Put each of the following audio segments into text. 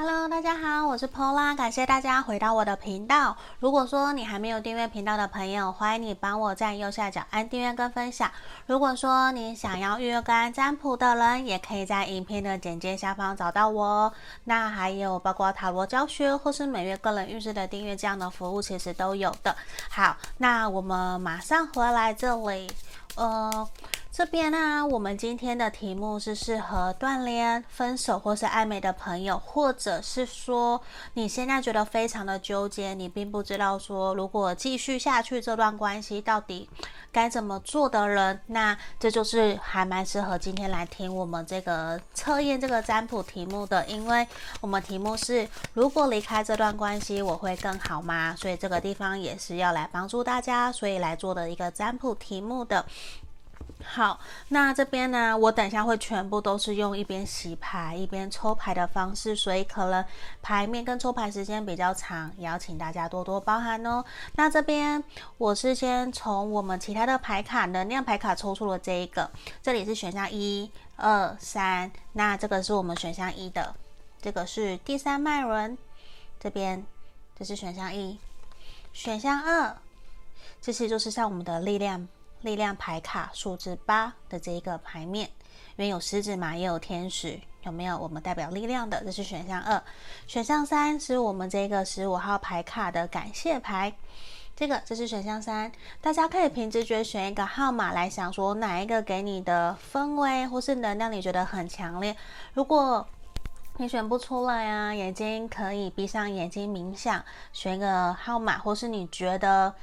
Hello，大家好，我是 Pola，感谢大家回到我的频道。如果说你还没有订阅频道的朋友，欢迎你帮我在右下角按订阅跟分享。如果说你想要预约跟占卜的人，也可以在影片的简介下方找到我。那还有包括塔罗教学或是每月个人运势的订阅这样的服务，其实都有的。好，那我们马上回来这里，呃。这边呢、我们今天的题目是适合断联、分手或是暧昧的朋友，或者是说你现在觉得非常的纠结，你并不知道说如果继续下去这段关系到底该怎么做的人，那这就是还蛮适合今天来听我们这个测验这个占卜题目的，因为我们题目是如果离开这段关系，我会更好吗？所以这个地方也是要来帮助大家，所以来做的一个占卜题目的。好，那这边呢，我等一下会全部都是用一边洗牌一边抽牌的方式，所以可能牌面跟抽牌时间比较长，也要请大家多多包涵哦。那这边我是先从我们其他的牌卡能量牌卡抽出了这一个，这里是选项一、二、三，那这个是我们选项一的，这个是第三脉轮，这边这是选项一，选项二，这些就是像我们的力量。力量牌卡数字八的这一个牌面，因为有狮子嘛，也有天使，有没有？我们代表力量的，这是选项二。选项三是我们这个十五号牌卡的感谢牌，这个这是选项三。大家可以凭直觉选一个号码来想，说哪一个给你的氛围或是能量你觉得很强烈。如果你选不出来啊，眼睛可以闭上眼睛冥想，选一个号码，或是你觉得。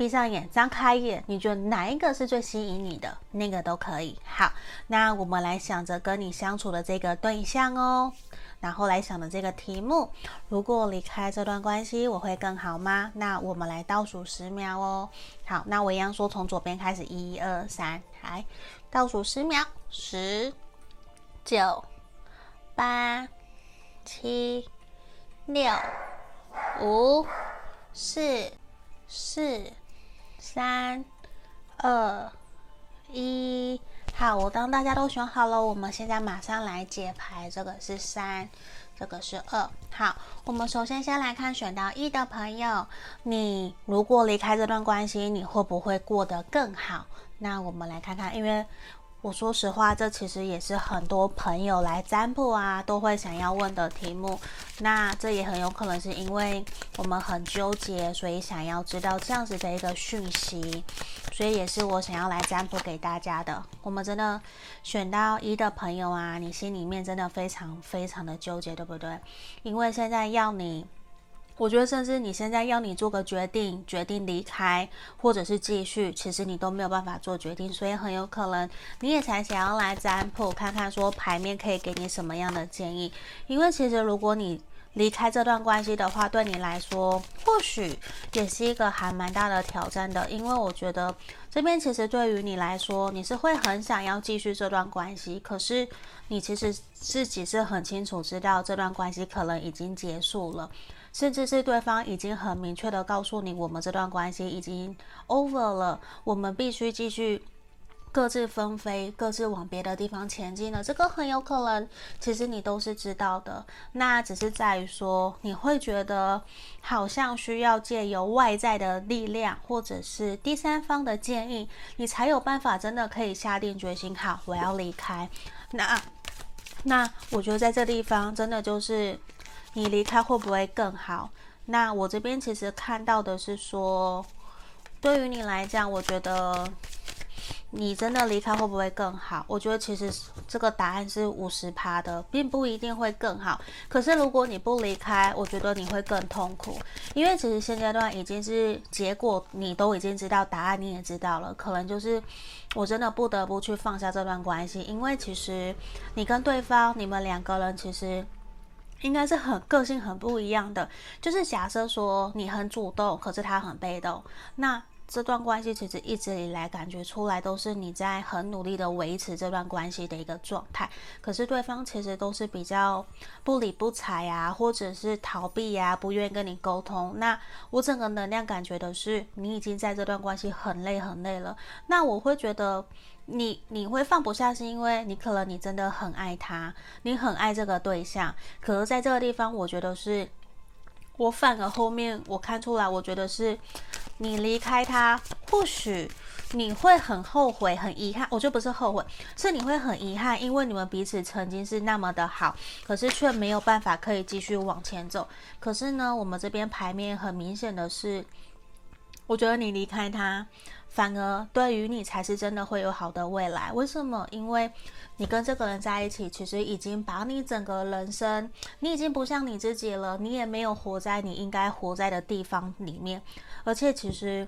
闭上眼，张开眼，你觉得哪一个是最吸引你的？那个都可以。好，那我们来想着跟你相处的这个对象哦，然后来想的这个题目：如果离开这段关系，我会更好吗？那我们来倒数十秒哦。好，那我一样说从左边开始，一二三，来倒数十秒，十、九、八、七、六、五、四、四。三、二、一，好，我当大家都选好了，我们现在马上来解牌。这个是三，这个是二。好，我们首先先来看选到一的朋友，你如果离开这段关系，你会不会过得更好？那我们来看看，因为。我说实话，这其实也是很多朋友来占卜啊，都会想要问的题目。那这也很有可能是因为我们很纠结，所以想要知道这样子的一个讯息，所以也是我想要来占卜给大家的。我们真的选到一的朋友啊，你心里面真的非常非常的纠结，对不对？因为现在要你。我觉得，甚至你现在要你做个决定，决定离开，或者是继续，其实你都没有办法做决定，所以很有可能你也才想要来占卜，看看说牌面可以给你什么样的建议。因为其实如果你离开这段关系的话，对你来说或许也是一个还蛮大的挑战的。因为我觉得这边其实对于你来说，你是会很想要继续这段关系，可是你其实自己是很清楚知道这段关系可能已经结束了。甚至是对方已经很明确的告诉你，我们这段关系已经 over 了，我们必须继续各自纷飞，各自往别的地方前进了。这个很有可能，其实你都是知道的。那只是在于说，你会觉得好像需要借由外在的力量，或者是第三方的建议，你才有办法真的可以下定决心，好，我要离开。那那我觉得在这地方真的就是。你离开会不会更好？那我这边其实看到的是说，对于你来讲，我觉得你真的离开会不会更好？我觉得其实这个答案是五十趴的，并不一定会更好。可是如果你不离开，我觉得你会更痛苦，因为其实现阶段已经是结果，你都已经知道答案，你也知道了，可能就是我真的不得不去放下这段关系，因为其实你跟对方，你们两个人其实。应该是很个性很不一样的，就是假设说你很主动，可是他很被动，那这段关系其实一直以来感觉出来都是你在很努力的维持这段关系的一个状态，可是对方其实都是比较不理不睬啊，或者是逃避呀、啊，不愿意跟你沟通。那我整个能量感觉的是你已经在这段关系很累很累了。那我会觉得你你会放不下，是因为你可能你真的很爱他，你很爱这个对象，可是在这个地方，我觉得是。我反而后面我看出来，我觉得是你离开他，或许你会很后悔、很遗憾。我觉得不是后悔，是你会很遗憾，因为你们彼此曾经是那么的好，可是却没有办法可以继续往前走。可是呢，我们这边牌面很明显的是，我觉得你离开他。反而对于你才是真的会有好的未来。为什么？因为你跟这个人在一起，其实已经把你整个人生，你已经不像你自己了，你也没有活在你应该活在的地方里面，而且其实。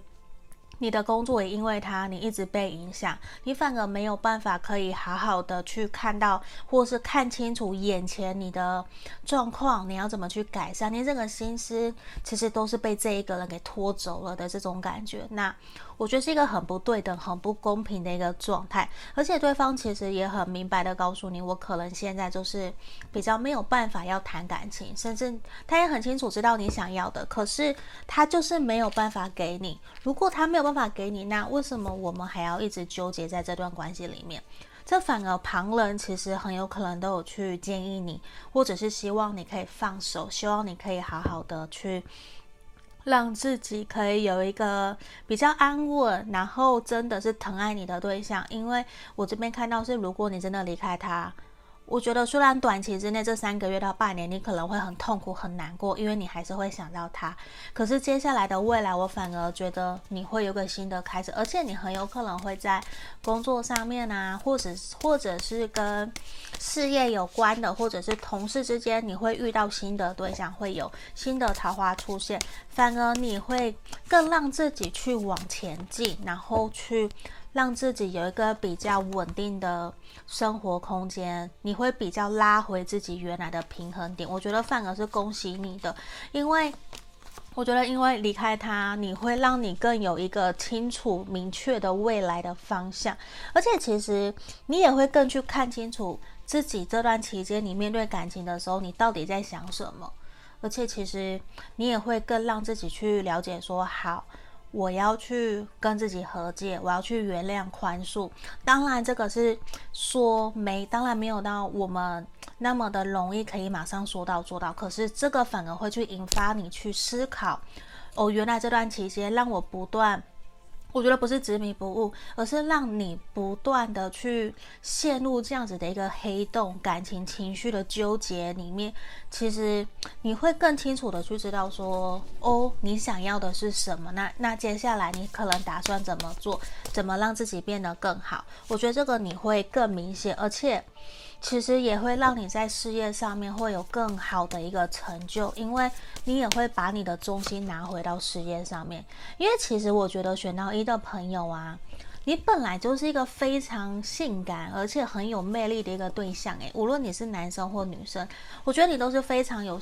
你的工作也因为他，你一直被影响，你反而没有办法可以好好的去看到，或是看清楚眼前你的状况，你要怎么去改善？你这个心思其实都是被这一个人给拖走了的这种感觉。那我觉得是一个很不对等、很不公平的一个状态，而且对方其实也很明白的告诉你，我可能现在就是比较没有办法要谈感情，甚至他也很清楚知道你想要的，可是他就是没有办法给你。如果他没有办法，给你，那为什么我们还要一直纠结在这段关系里面？这反而旁人其实很有可能都有去建议你，或者是希望你可以放手，希望你可以好好的去让自己可以有一个比较安稳，然后真的是疼爱你的对象。因为我这边看到是，如果你真的离开他。我觉得虽然短期之内这三个月到半年你可能会很痛苦很难过，因为你还是会想到他。可是接下来的未来，我反而觉得你会有个新的开始，而且你很有可能会在工作上面啊，或者或者是跟事业有关的，或者是同事之间，你会遇到新的对象，会有新的桃花出现，反而你会更让自己去往前进，然后去。让自己有一个比较稳定的生活空间，你会比较拉回自己原来的平衡点。我觉得反而是恭喜你的，因为我觉得因为离开他，你会让你更有一个清楚明确的未来的方向，而且其实你也会更去看清楚自己这段期间你面对感情的时候，你到底在想什么，而且其实你也会更让自己去了解说好。我要去跟自己和解，我要去原谅、宽恕。当然，这个是说没，当然没有到我们那么的容易，可以马上说到做到。可是，这个反而会去引发你去思考。哦，原来这段期间让我不断。我觉得不是执迷不悟，而是让你不断的去陷入这样子的一个黑洞，感情情绪的纠结里面。其实你会更清楚的去知道说，哦，你想要的是什么？那那接下来你可能打算怎么做？怎么让自己变得更好？我觉得这个你会更明显，而且。其实也会让你在事业上面会有更好的一个成就，因为你也会把你的重心拿回到事业上面。因为其实我觉得选到一的朋友啊，你本来就是一个非常性感而且很有魅力的一个对象诶，无论你是男生或女生，我觉得你都是非常有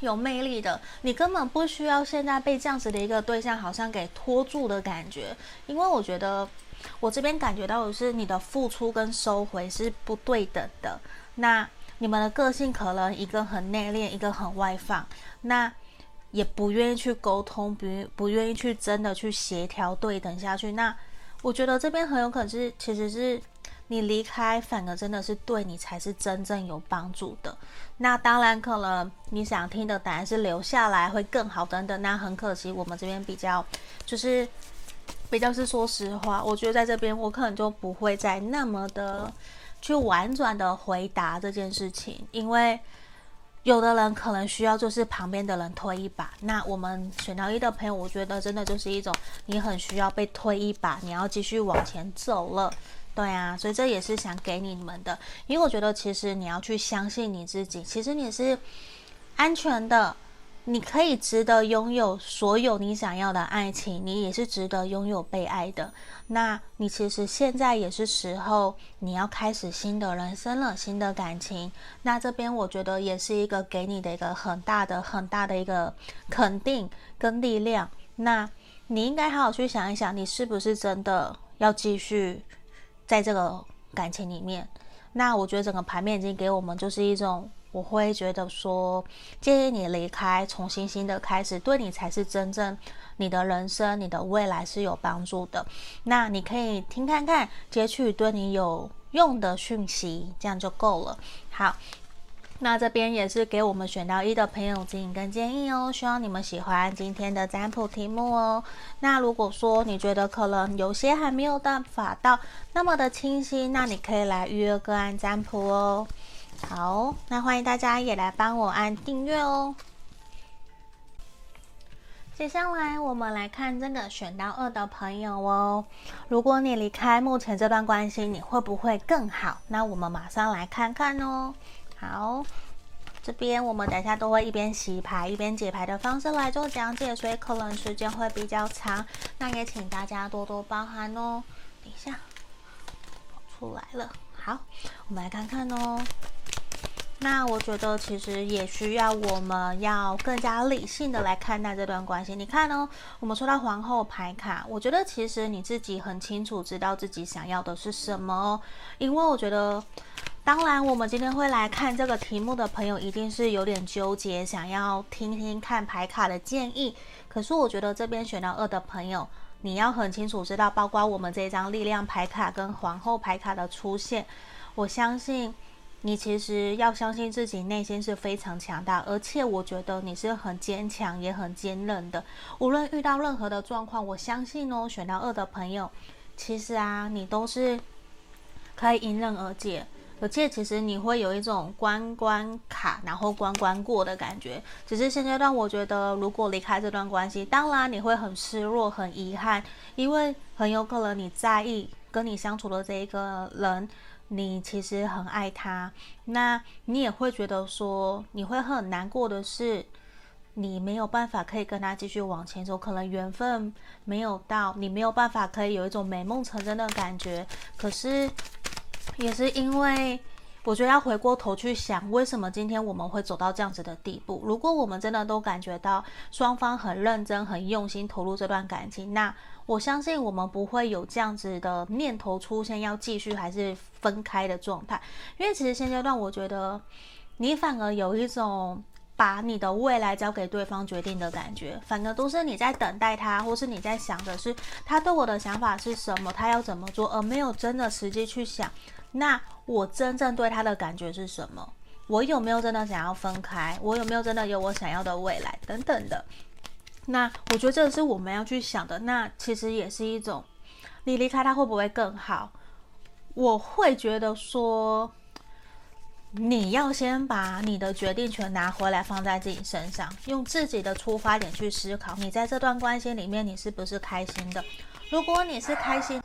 有魅力的。你根本不需要现在被这样子的一个对象好像给拖住的感觉，因为我觉得。我这边感觉到的是你的付出跟收回是不对等的。那你们的个性可能一个很内敛，一个很外放，那也不愿意去沟通，不不愿意去真的去协调对等下去。那我觉得这边很有可能是，其实是你离开，反而真的是对你才是真正有帮助的。那当然，可能你想听的答案是留下来会更好等等。那很可惜，我们这边比较就是。比较是说实话，我觉得在这边我可能就不会再那么的去婉转的回答这件事情，因为有的人可能需要就是旁边的人推一把。那我们选到一的朋友，我觉得真的就是一种你很需要被推一把，你要继续往前走了，对啊，所以这也是想给你们的，因为我觉得其实你要去相信你自己，其实你是安全的。你可以值得拥有所有你想要的爱情，你也是值得拥有被爱的。那你其实现在也是时候，你要开始新的人生了，新的感情。那这边我觉得也是一个给你的一个很大的、很大的一个肯定跟力量。那你应该好好去想一想，你是不是真的要继续在这个感情里面？那我觉得整个牌面已经给我们就是一种，我会觉得说，建议你离开，重新新的开始，对你才是真正你的人生、你的未来是有帮助的。那你可以听看看，截取对你有用的讯息，这样就够了。好。那这边也是给我们选到一的朋友指引跟建议哦，希望你们喜欢今天的占卜题目哦。那如果说你觉得可能有些还没有办法到那么的清晰，那你可以来预约个案占卜哦。好，那欢迎大家也来帮我按订阅哦。接下来我们来看这个选到二的朋友哦。如果你离开目前这段关系，你会不会更好？那我们马上来看看哦。好，这边我们等一下都会一边洗牌一边解牌的方式来做讲解，所以可能时间会比较长，那也请大家多多包涵哦。等一下，出来了，好，我们来看看哦。那我觉得其实也需要我们要更加理性的来看待这段关系。你看哦，我们抽到皇后牌卡，我觉得其实你自己很清楚知道自己想要的是什么，因为我觉得。当然，我们今天会来看这个题目的朋友，一定是有点纠结，想要听听看牌卡的建议。可是，我觉得这边选到二的朋友，你要很清楚知道，包括我们这张力量牌卡跟皇后牌卡的出现，我相信你其实要相信自己内心是非常强大，而且我觉得你是很坚强也很坚韧的。无论遇到任何的状况，我相信哦，选到二的朋友，其实啊，你都是可以迎刃而解。而且其实你会有一种关关卡，然后关关过的感觉。只是现阶段，我觉得如果离开这段关系，当然你会很失落、很遗憾，因为很有可能你在意跟你相处的这一个人，你其实很爱他。那你也会觉得说，你会很难过的是，你没有办法可以跟他继续往前走，可能缘分没有到，你没有办法可以有一种美梦成真的感觉。可是。也是因为，我觉得要回过头去想，为什么今天我们会走到这样子的地步？如果我们真的都感觉到双方很认真、很用心投入这段感情，那我相信我们不会有这样子的念头出现，要继续还是分开的状态。因为其实现阶段，我觉得你反而有一种。把你的未来交给对方决定的感觉，反而都是你在等待他，或是你在想的是他对我的想法是什么，他要怎么做，而没有真的实际去想，那我真正对他的感觉是什么？我有没有真的想要分开？我有没有真的有我想要的未来？等等的。那我觉得这是我们要去想的。那其实也是一种，你离开他会不会更好？我会觉得说。你要先把你的决定权拿回来，放在自己身上，用自己的出发点去思考。你在这段关系里面，你是不是开心的？如果你是开心，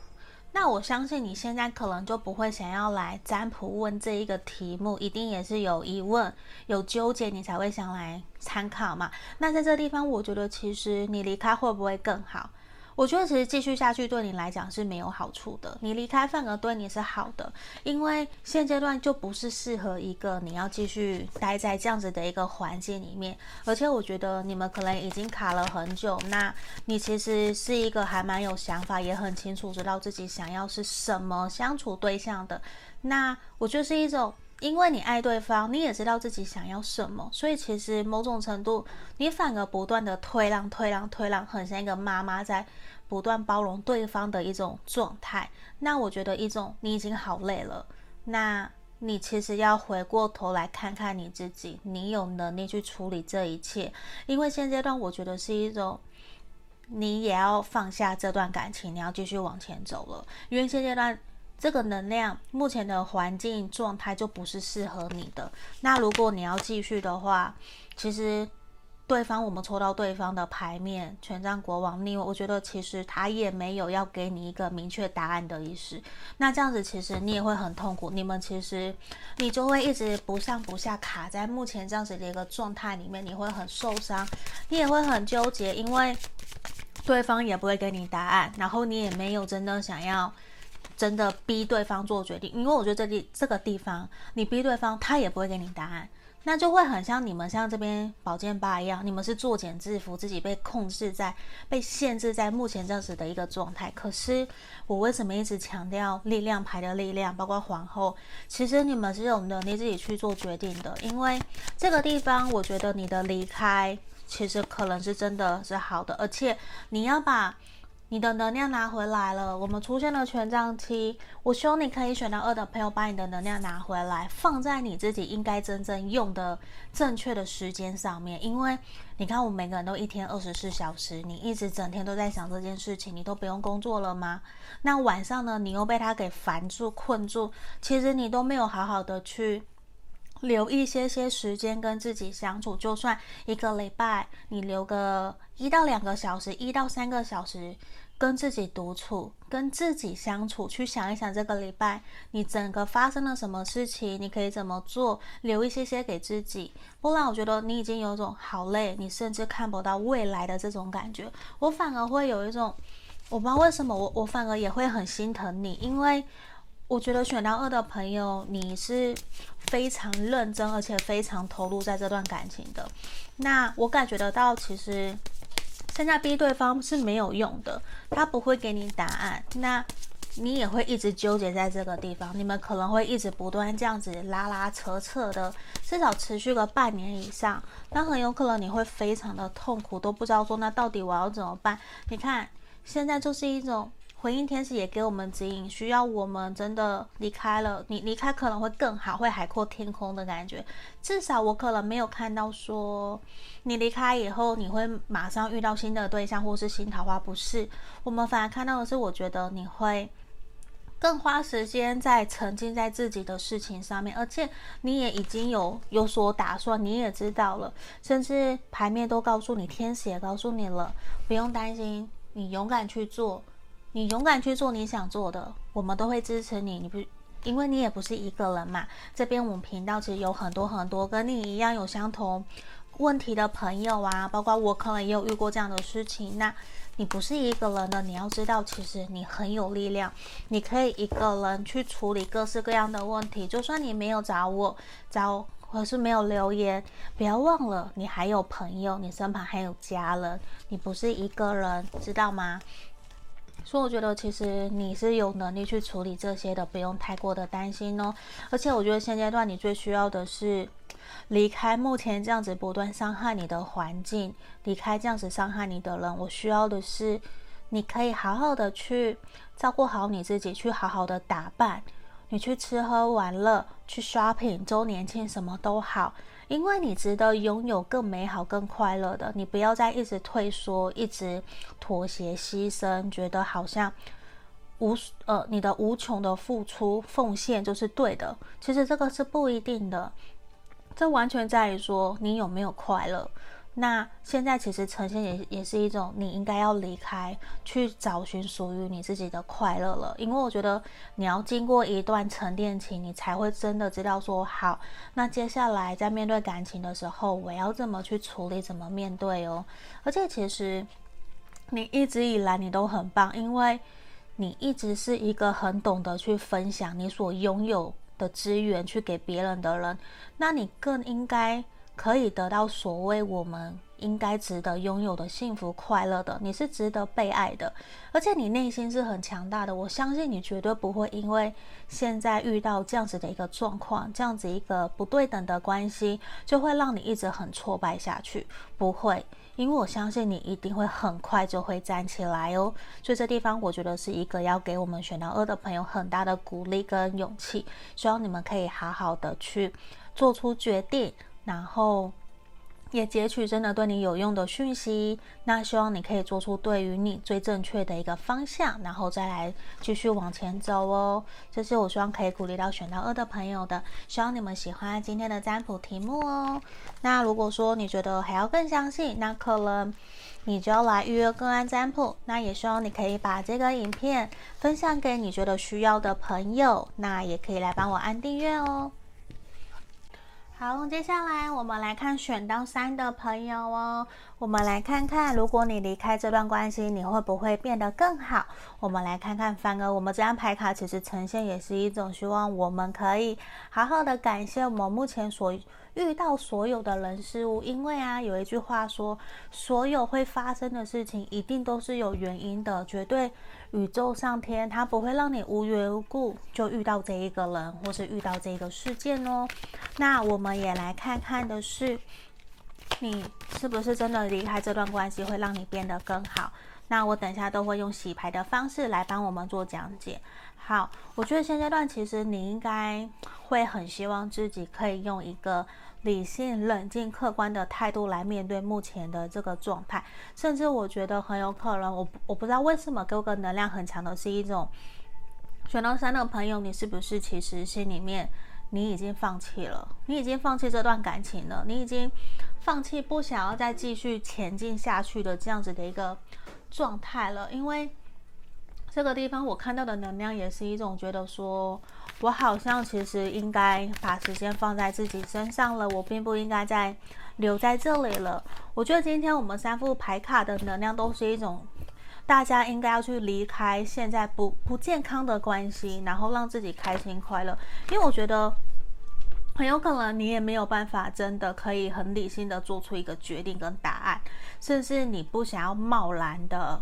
那我相信你现在可能就不会想要来占卜问这一个题目，一定也是有疑问、有纠结，你才会想来参考嘛。那在这地方，我觉得其实你离开会不会更好？我觉得其实继续下去对你来讲是没有好处的，你离开反而对你是好的，因为现阶段就不是适合一个你要继续待在这样子的一个环境里面，而且我觉得你们可能已经卡了很久，那你其实是一个还蛮有想法，也很清楚知道自己想要是什么相处对象的，那我就是一种。因为你爱对方，你也知道自己想要什么，所以其实某种程度，你反而不断的退让、退让、退让，很像一个妈妈在不断包容对方的一种状态。那我觉得一种你已经好累了，那你其实要回过头来看看你自己，你有能力去处理这一切。因为现阶段我觉得是一种，你也要放下这段感情，你要继续往前走了。因为现阶段。这个能量目前的环境状态就不是适合你的。那如果你要继续的话，其实对方我们抽到对方的牌面，权杖国王逆位，我觉得其实他也没有要给你一个明确答案的意思。那这样子其实你也会很痛苦，你们其实你就会一直不上不下，卡在目前这样子的一个状态里面，你会很受伤，你也会很纠结，因为对方也不会给你答案，然后你也没有真的想要。真的逼对方做决定，因为我觉得这里这个地方，你逼对方，他也不会给你答案。那就会很像你们像这边宝剑八一样，你们是作茧自缚，自己被控制在、被限制在目前这样子的一个状态。可是我为什么一直强调力量牌的力量，包括皇后，其实你们是有能力自己去做决定的，因为这个地方，我觉得你的离开其实可能是真的是好的，而且你要把。你的能量拿回来了，我们出现了权杖七。我希望你可以选到二的朋友，把你的能量拿回来，放在你自己应该真正用的正确的时间上面。因为你看，我们每个人都一天二十四小时，你一直整天都在想这件事情，你都不用工作了吗？那晚上呢？你又被他给烦住、困住，其实你都没有好好的去留一些些时间跟自己相处。就算一个礼拜，你留个一到两个小时，一到三个小时。跟自己独处，跟自己相处，去想一想这个礼拜你整个发生了什么事情，你可以怎么做，留一些些给自己。不然，我觉得你已经有种好累，你甚至看不到未来的这种感觉。我反而会有一种，我不知道为什么，我我反而也会很心疼你，因为我觉得选到二的朋友，你是非常认真，而且非常投入在这段感情的。那我感觉得到，其实。现在逼对方是没有用的，他不会给你答案，那你也会一直纠结在这个地方。你们可能会一直不断这样子拉拉扯扯的，至少持续个半年以上。那很有可能你会非常的痛苦，都不知道说那到底我要怎么办。你看，现在就是一种。回应天使也给我们指引，需要我们真的离开了，你离开可能会更好，会海阔天空的感觉。至少我可能没有看到说你离开以后你会马上遇到新的对象或是新桃花，不是。我们反而看到的是，我觉得你会更花时间在沉浸在自己的事情上面，而且你也已经有有所打算，你也知道了，甚至牌面都告诉你，天使也告诉你了，不用担心，你勇敢去做。你勇敢去做你想做的，我们都会支持你。你不，因为你也不是一个人嘛。这边我们频道其实有很多很多跟你一样有相同问题的朋友啊，包括我可能也有遇过这样的事情。那你不是一个人的，你要知道，其实你很有力量，你可以一个人去处理各式各样的问题。就算你没有找我，找或是没有留言，不要忘了，你还有朋友，你身旁还有家人，你不是一个人，知道吗？所以我觉得，其实你是有能力去处理这些的，不用太过的担心哦。而且我觉得现阶段你最需要的是离开目前这样子不断伤害你的环境，离开这样子伤害你的人。我需要的是，你可以好好的去照顾好你自己，去好好的打扮，你去吃喝玩乐，去 shopping，周年庆什么都好。因为你值得拥有更美好、更快乐的，你不要再一直退缩、一直妥协、牺牲，觉得好像无呃你的无穷的付出奉献就是对的。其实这个是不一定的，这完全在于说你有没有快乐。那现在其实呈现也也是一种，你应该要离开，去找寻属于你自己的快乐了。因为我觉得你要经过一段沉淀期，你才会真的知道说好，那接下来在面对感情的时候，我要怎么去处理，怎么面对哦。而且其实你一直以来你都很棒，因为你一直是一个很懂得去分享你所拥有的资源去给别人的人，那你更应该。可以得到所谓我们应该值得拥有的幸福快乐的，你是值得被爱的，而且你内心是很强大的。我相信你绝对不会因为现在遇到这样子的一个状况，这样子一个不对等的关系，就会让你一直很挫败下去。不会，因为我相信你一定会很快就会站起来哦。所以这地方我觉得是一个要给我们选到二的朋友很大的鼓励跟勇气，希望你们可以好好的去做出决定。然后也截取真的对你有用的讯息，那希望你可以做出对于你最正确的一个方向，然后再来继续往前走哦。这是我希望可以鼓励到选到二的朋友的，希望你们喜欢今天的占卜题目哦。那如果说你觉得还要更详细，那可能你就要来预约个案占卜。那也希望你可以把这个影片分享给你觉得需要的朋友，那也可以来帮我按订阅哦。好，接下来我们来看选到三的朋友哦。我们来看看，如果你离开这段关系，你会不会变得更好？我们来看看，反而我们这张牌卡其实呈现也是一种希望，我们可以好好的感谢我们目前所遇到所有的人事物，因为啊，有一句话说，所有会发生的事情一定都是有原因的，绝对宇宙上天它不会让你无缘无故就遇到这一个人，或是遇到这个事件哦。那我们也来看看的是，你是不是真的离开这段关系会让你变得更好？那我等一下都会用洗牌的方式来帮我们做讲解。好，我觉得现阶段其实你应该会很希望自己可以用一个理性、冷静、客观的态度来面对目前的这个状态，甚至我觉得很有可能，我我不知道为什么给我个能量很强的是一种选到三的朋友，你是不是其实心里面你已经放弃了，你已经放弃这段感情了，你已经放弃不想要再继续前进下去的这样子的一个状态了，因为。这个地方我看到的能量也是一种觉得说，我好像其实应该把时间放在自己身上了，我并不应该再留在这里了。我觉得今天我们三副牌卡的能量都是一种，大家应该要去离开现在不不健康的关系，然后让自己开心快乐。因为我觉得很有可能你也没有办法真的可以很理性的做出一个决定跟答案，甚至你不想要贸然的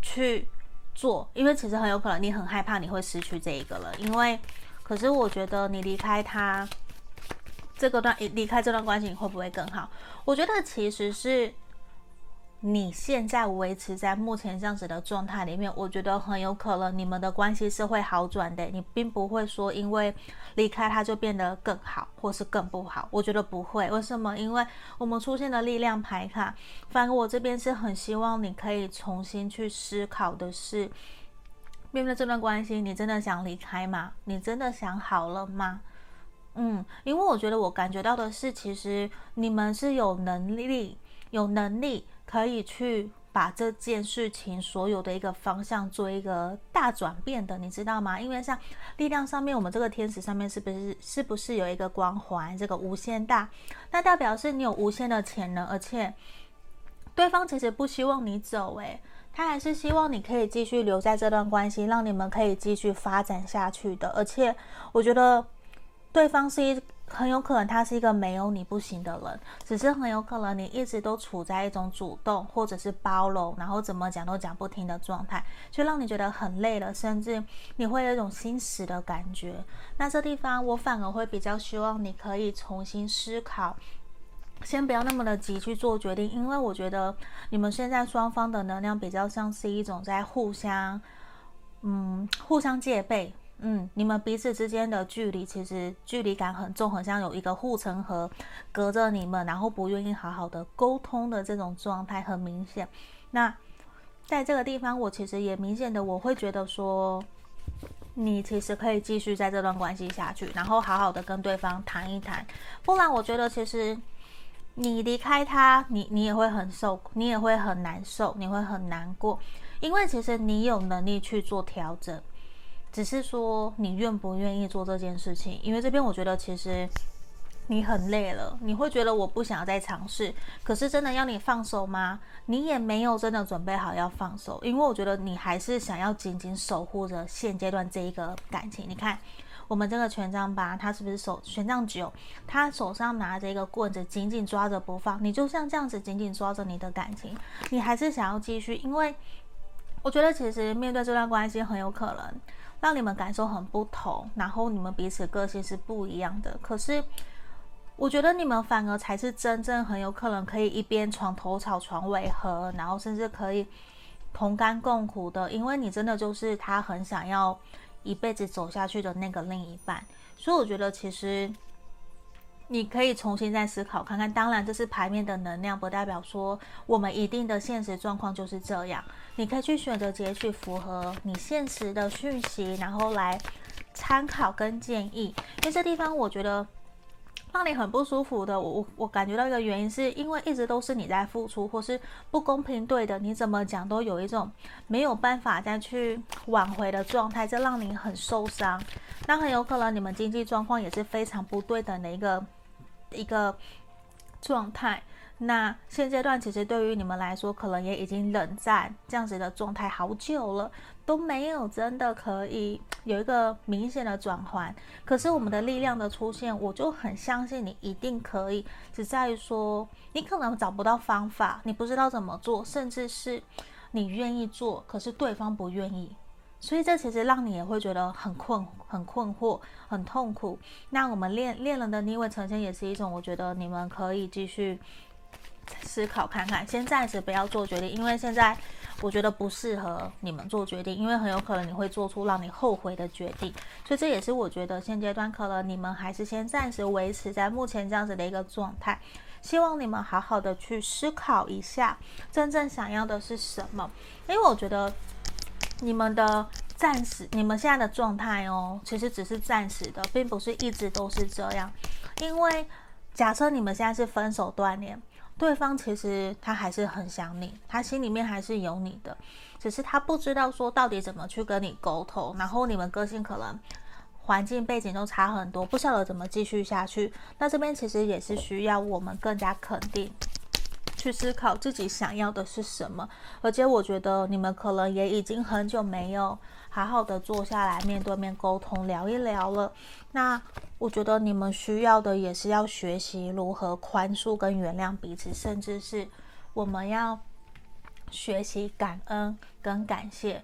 去。做，因为其实很有可能你很害怕你会失去这一个了，因为，可是我觉得你离开他这个段，离开这段关系，会不会更好？我觉得其实是。你现在维持在目前这样子的状态里面，我觉得很有可能你们的关系是会好转的。你并不会说因为离开他就变得更好，或是更不好。我觉得不会。为什么？因为我们出现的力量牌卡，反而我这边是很希望你可以重新去思考的是，面对这段关系，你真的想离开吗？你真的想好了吗？嗯，因为我觉得我感觉到的是，其实你们是有能力，有能力。可以去把这件事情所有的一个方向做一个大转变的，你知道吗？因为像力量上面，我们这个天使上面是不是是不是有一个光环？这个无限大，那代表是你有无限的潜能，而且对方其实不希望你走，诶，他还是希望你可以继续留在这段关系，让你们可以继续发展下去的。而且我觉得对方是一。很有可能他是一个没有你不行的人，只是很有可能你一直都处在一种主动或者是包容，然后怎么讲都讲不听的状态，就让你觉得很累了，甚至你会有一种心死的感觉。那这地方我反而会比较希望你可以重新思考，先不要那么的急去做决定，因为我觉得你们现在双方的能量比较像是一种在互相，嗯，互相戒备。嗯，你们彼此之间的距离其实距离感很重，很像有一个护城河隔着你们，然后不愿意好好的沟通的这种状态很明显。那在这个地方，我其实也明显的我会觉得说，你其实可以继续在这段关系下去，然后好好的跟对方谈一谈。不然，我觉得其实你离开他，你你也会很受，你也会很难受，你会很难过，因为其实你有能力去做调整。只是说你愿不愿意做这件事情，因为这边我觉得其实你很累了，你会觉得我不想要再尝试。可是真的要你放手吗？你也没有真的准备好要放手，因为我觉得你还是想要紧紧守护着现阶段这一个感情。你看我们这个权杖八，他是不是手权杖九？他手上拿着一个棍子，紧紧抓着不放。你就像这样子紧紧抓着你的感情，你还是想要继续，因为我觉得其实面对这段关系很有可能。让你们感受很不同，然后你们彼此个性是不一样的。可是，我觉得你们反而才是真正很有可能可以一边床头吵床尾和，然后甚至可以同甘共苦的。因为你真的就是他很想要一辈子走下去的那个另一半。所以，我觉得其实。你可以重新再思考看看，当然这是牌面的能量，不代表说我们一定的现实状况就是这样。你可以去选择截取符合你现实的讯息，然后来参考跟建议。因为这地方我觉得让你很不舒服的，我我我感觉到一个原因，是因为一直都是你在付出，或是不公平对的，你怎么讲都有一种没有办法再去挽回的状态，这让你很受伤。那很有可能你们经济状况也是非常不对等的一个。一个状态，那现阶段其实对于你们来说，可能也已经冷战这样子的状态好久了，都没有真的可以有一个明显的转换。可是我们的力量的出现，我就很相信你一定可以，只在于说你可能找不到方法，你不知道怎么做，甚至是你愿意做，可是对方不愿意。所以这其实让你也会觉得很困、很困惑、很痛苦。那我们恋恋人的逆位呈现也是一种，我觉得你们可以继续思考看看，先暂时不要做决定，因为现在我觉得不适合你们做决定，因为很有可能你会做出让你后悔的决定。所以这也是我觉得现阶段可能你们还是先暂时维持在目前这样子的一个状态。希望你们好好的去思考一下，真正想要的是什么，因为我觉得。你们的暂时，你们现在的状态哦，其实只是暂时的，并不是一直都是这样。因为假设你们现在是分手断联，对方其实他还是很想你，他心里面还是有你的，只是他不知道说到底怎么去跟你沟通。然后你们个性可能环境背景都差很多，不晓得怎么继续下去。那这边其实也是需要我们更加肯定。去思考自己想要的是什么，而且我觉得你们可能也已经很久没有好好的坐下来面对面沟通聊一聊了。那我觉得你们需要的也是要学习如何宽恕跟原谅彼此，甚至是我们要学习感恩跟感谢。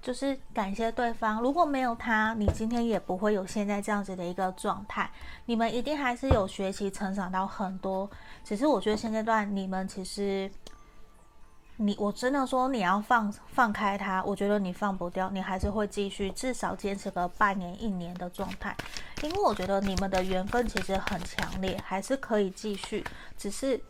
就是感谢对方，如果没有他，你今天也不会有现在这样子的一个状态。你们一定还是有学习成长到很多。只是我觉得现阶段你们其实，你我真的说你要放放开他，我觉得你放不掉，你还是会继续至少坚持个半年一年的状态。因为我觉得你们的缘分其实很强烈，还是可以继续，只是。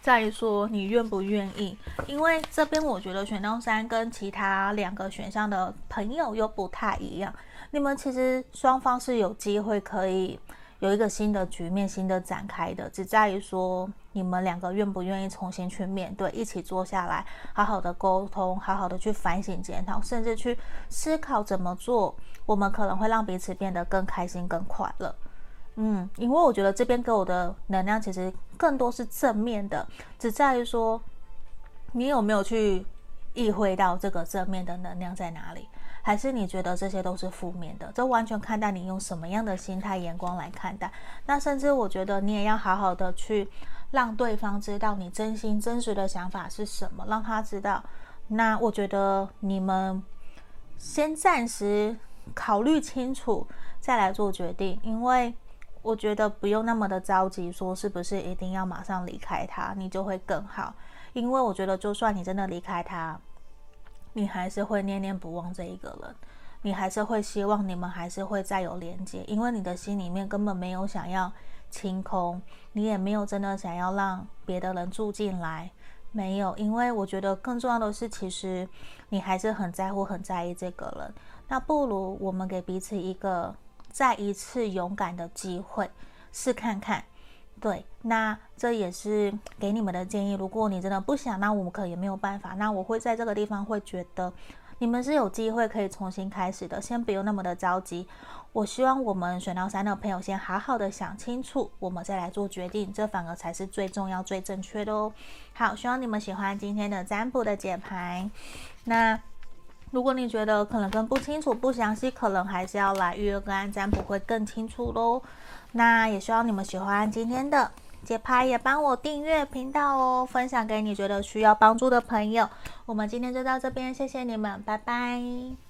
在于说你愿不愿意，因为这边我觉得选到三跟其他两个选项的朋友又不太一样。你们其实双方是有机会可以有一个新的局面、新的展开的，只在于说你们两个愿不愿意重新去面对，一起坐下来，好好的沟通，好好的去反省检讨，甚至去思考怎么做，我们可能会让彼此变得更开心、更快乐。嗯，因为我觉得这边给我的能量其实更多是正面的，只在于说你有没有去意会到这个正面的能量在哪里，还是你觉得这些都是负面的？这完全看待你用什么样的心态眼光来看待。那甚至我觉得你也要好好的去让对方知道你真心真实的想法是什么，让他知道。那我觉得你们先暂时考虑清楚再来做决定，因为。我觉得不用那么的着急，说是不是一定要马上离开他，你就会更好。因为我觉得，就算你真的离开他，你还是会念念不忘这一个人，你还是会希望你们还是会再有连接，因为你的心里面根本没有想要清空，你也没有真的想要让别的人住进来，没有。因为我觉得更重要的是，其实你还是很在乎、很在意这个人。那不如我们给彼此一个。再一次勇敢的机会，试看看。对，那这也是给你们的建议。如果你真的不想，那我们可能也没有办法。那我会在这个地方会觉得，你们是有机会可以重新开始的。先不用那么的着急。我希望我们选到三的朋友先好好的想清楚，我们再来做决定。这反而才是最重要、最正确的哦。好，希望你们喜欢今天的占卜的解牌。那。如果你觉得可能更不清楚、不详细，可能还是要来预约个案占卜会更清楚喽。那也希望你们喜欢今天的节拍，也帮我订阅频道哦，分享给你觉得需要帮助的朋友。我们今天就到这边，谢谢你们，拜拜。